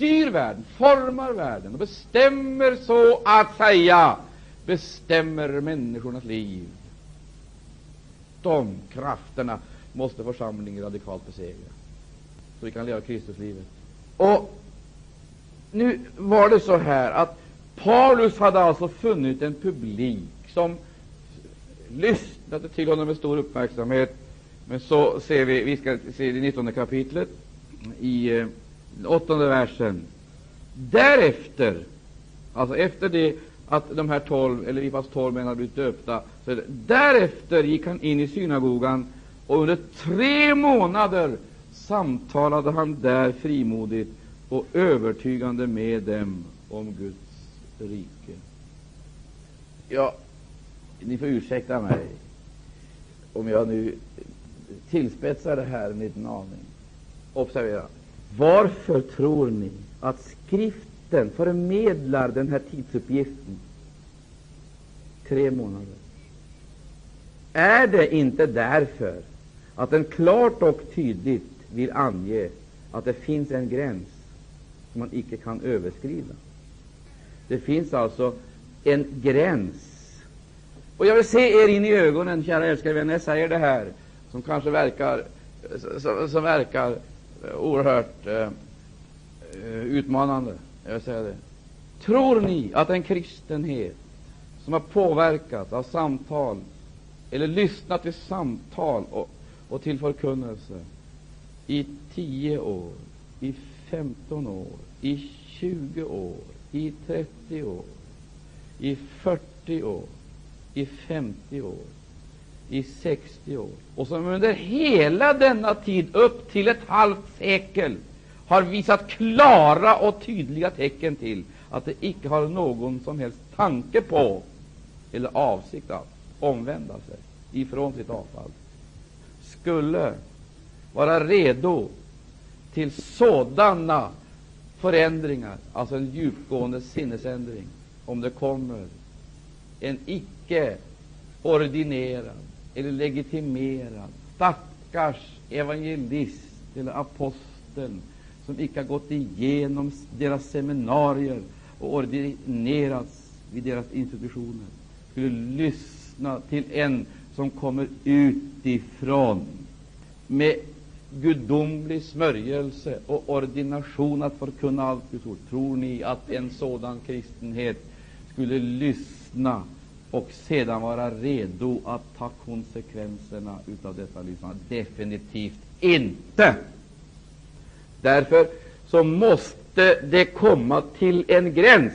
Speaker 1: styr världen, formar världen och bestämmer så att säga bestämmer människornas liv. De krafterna måste församlingen radikalt besegra, så vi kan leva Kristuslivet. Och nu var det så här att Paulus hade alltså funnit en publik som lyssnade till honom med stor uppmärksamhet. Men så ser vi, vi ska se det 19 kapitlet, i eh, åttonde versen. Därefter, alltså efter det att de här tolv, eller vi fast tolv män hade blivit döpta, så det, därefter gick han in i synagogan och under tre månader samtalade han där frimodigt och övertygande med dem om Guds rike. Ja, ni får ursäkta mig om jag nu tillspetsar det här med en aning. Observera. Varför tror ni att skriften förmedlar den här tidsuppgiften? Tre månader. Är det inte därför att den klart och tydligt vill ange att det finns en gräns som man icke kan överskrida? Det finns alltså en gräns. Och jag vill se er in i ögonen, kära älskade vänner, när jag säger det här, som kanske verkar, som, som verkar Eh, oerhört eh, utmanande. Jag vill säga det. Tror ni att en kristenhet som har påverkats av samtal eller lyssnat till samtal och, och till förkunnelse i 10 år, i 15 år, i 20 år, i 30 år, i 40 år, i 50 år i 60 år. Och som under hela denna tid upp till ett halvt sekel har visat klara och tydliga tecken till att det icke har någon som helst tanke på eller avsikt att omvända sig ifrån sitt avfall, skulle vara redo till sådana förändringar, alltså en djupgående sinnesändring, om det kommer en icke ordinerad eller legitimerad. Stackars evangelist eller aposteln som icke har gått igenom deras seminarier och ordinerats vid deras institutioner skulle lyssna till en som kommer utifrån med gudomlig smörjelse och ordination att förkunna allt Guds ord. Tror ni att en sådan kristenhet skulle lyssna och sedan vara redo att ta konsekvenserna av detta lyssnande? Definitivt inte. Därför så måste det komma till en gräns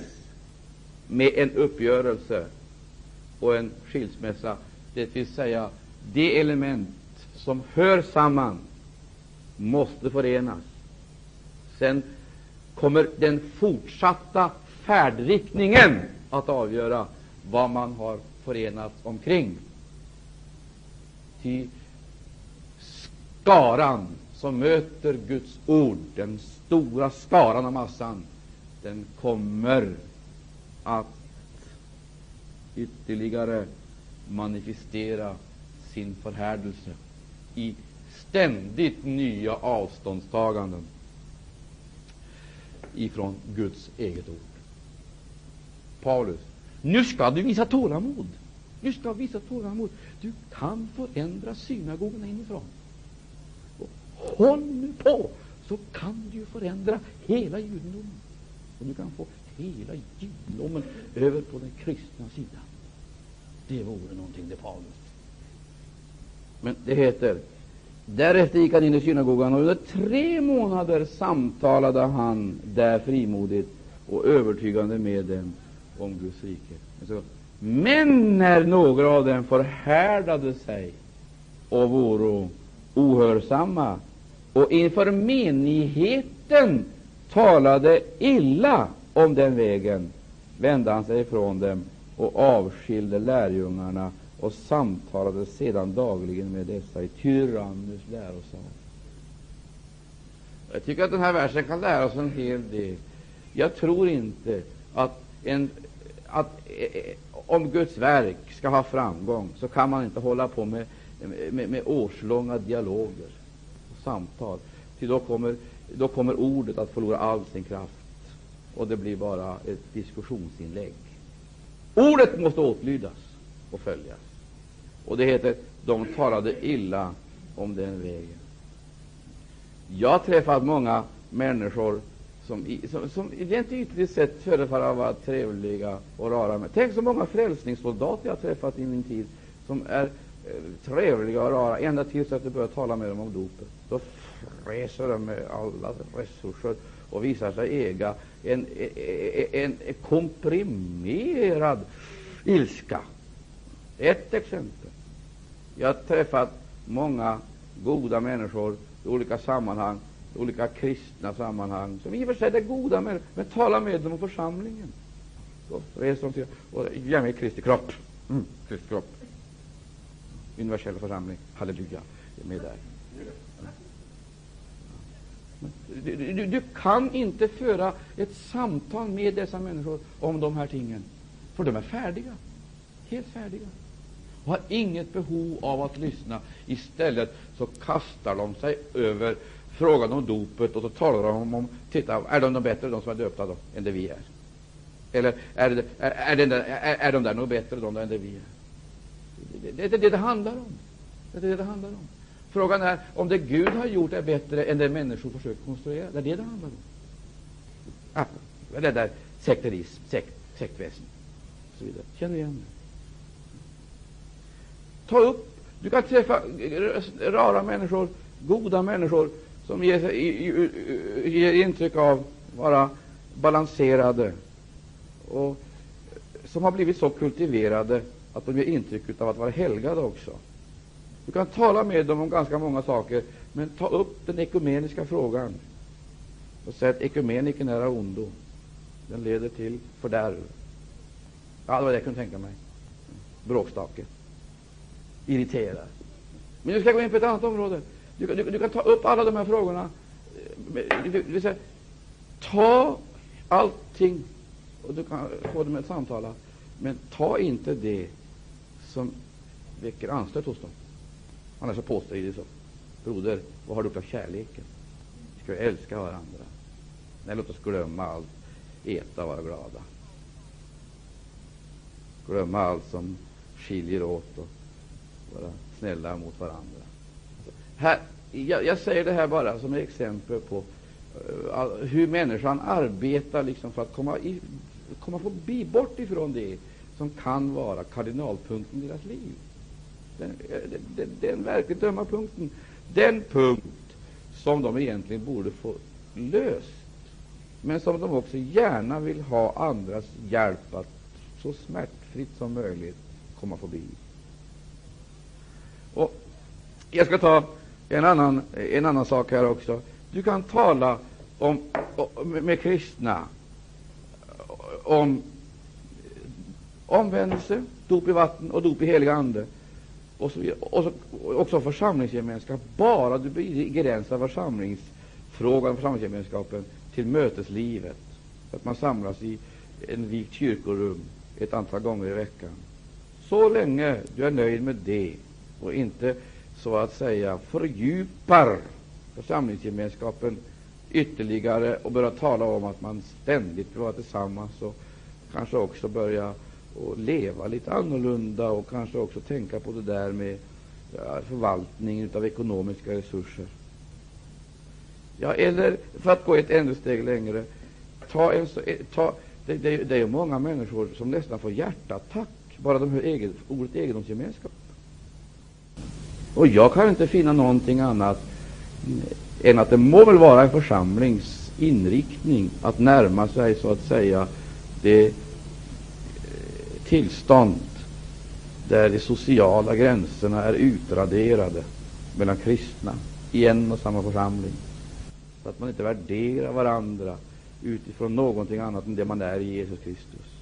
Speaker 1: med en uppgörelse och en skilsmässa, det vill säga de element som hör samman måste förenas. Sen kommer den fortsatta färdriktningen att avgöra vad man har förenats omkring. Ty skaran som möter Guds ord, den stora skaran av massan, den kommer att ytterligare manifestera sin förhärdelse i ständigt nya avståndstaganden ifrån Guds eget ord. Paulus, nu skall du visa tålamod. Du visa tålamod. Du kan förändra synagogorna inifrån. Och håll nu på, så kan du förändra hela judendomen. Och du kan få hela judendomen över på den kristna sidan. Det vore någonting, det farligt. Men det heter Därefter gick han in i synagogan och under tre månader samtalade han där frimodigt och övertygande med dem om Guds rike. Men när några av dem förhärdade sig och vore ohörsamma och inför menigheten talade illa om den vägen, vände han sig ifrån dem och avskilde lärjungarna och samtalade sedan dagligen med dessa i Tyrannus lärosal. Jag tycker att den här versen kan lära oss en hel del. Jag tror inte att, en, att eh, eh, om Guds verk skall ha framgång så kan man inte hålla på med, med, med årslånga dialoger och samtal. Till då kommer, då kommer ordet att förlora all sin kraft och det blir bara ett diskussionsinlägg. Ordet måste åtlydas och följas. Och det heter, de talade illa om den vägen. Jag har träffat många människor som, som, som rent ytligt sett förefaller vara trevliga och rara. Men tänk så många frälsningssoldater jag har träffat i min tid som är eh, trevliga och rara, ända tills att du börjar tala med dem om dopet. Då fräser de med alla resurser och visar sig äga en, en, en komprimerad ilska. Ett exempel. Jag har träffat många goda människor i olika sammanhang, olika kristna sammanhang, som i och för sig är goda människor, men tala med dem om församlingen. Då reser de sig och ger mig Kristi kropp. Mm, Kristi kropp. Universell församling. Halleluja. Jag är med där. Mm. Du, du, du, kan inte föra ett samtal med dessa människor om de här tingen, för de är färdiga. Helt färdiga och har inget behov av att lyssna. Istället så kastar de sig över frågan om dopet och så talar de om, titta, är de, de bättre, de som är döpta, då, än det vi är? Eller är, det, är, är, det, är, är de där nog bättre, de än det vi är? Det är det, det det handlar om. Det är det det handlar om. Frågan är om det Gud har gjort är bättre än det människor försöker konstruera. Det är det det handlar om. Ah, det där sekterism, sekt, sektväsen, och så vidare. Känner igen det? Ta upp. Du kan träffa rara människor, goda människor, som ger, ger intryck av att vara balanserade och som har blivit så kultiverade att de ger intryck av att vara helgade också. Du kan tala med dem om ganska många saker, men ta upp den ekumeniska frågan och säg att ekumeniken är av ondo. Den leder till fördärv. Ja, det var det jag kunde tänka mig. Bråkstake irriterar. Men nu ska jag gå in på ett annat område. Du, du, du kan ta upp alla de här frågorna. Eh, du, du, säga, ta allting, och du kan få dem att samtala, men ta inte det som väcker anstöt hos dem. Annars så påstår det så. Broder, vad har du för av kärleken? Ska vi älska varandra? Nej, låt oss glömma allt, äta och vara glada. Glömma allt som skiljer åt och vara snälla mot varandra. Här, jag, jag säger det här bara som ett exempel på uh, hur människan arbetar liksom för att komma, i, komma förbi, bort ifrån det som kan vara kardinalpunkten i deras liv. Den, eh, den, den, den verkligt ömma punkten. Den punkt som de egentligen borde få löst, men som de också gärna vill ha andras hjälp att så smärtfritt som möjligt komma förbi. Och jag ska ta en annan, en annan sak här också. Du kan tala om, med kristna om omvändelse, dop i vatten och dop i helig ande och, så, och så, också församlingsgemenskap, bara du begränsar församlingsfrågan, församlingsgemenskapen till möteslivet, att man samlas i en vikt kyrkorum ett antal gånger i veckan. Så länge du är nöjd med det och inte så att säga fördjupar församlingsgemenskapen ytterligare och börjar tala om att man ständigt vill vara tillsammans och kanske också börja och leva lite annorlunda och kanske också tänka på det där med förvaltningen förvaltning av ekonomiska resurser. Ja, eller för att gå ett ännu steg längre, ta en, ta, det, det, det är många människor som nästan får hjärtattack bara de hör eget, ordet egendomsgemenskap. Och jag kan inte finna någonting annat än att det må väl vara en församlings inriktning att närma sig, så att säga, det eh, tillstånd där de sociala gränserna är utraderade mellan kristna i en och samma församling, så att man inte värderar varandra utifrån någonting annat än det man är i Jesus Kristus.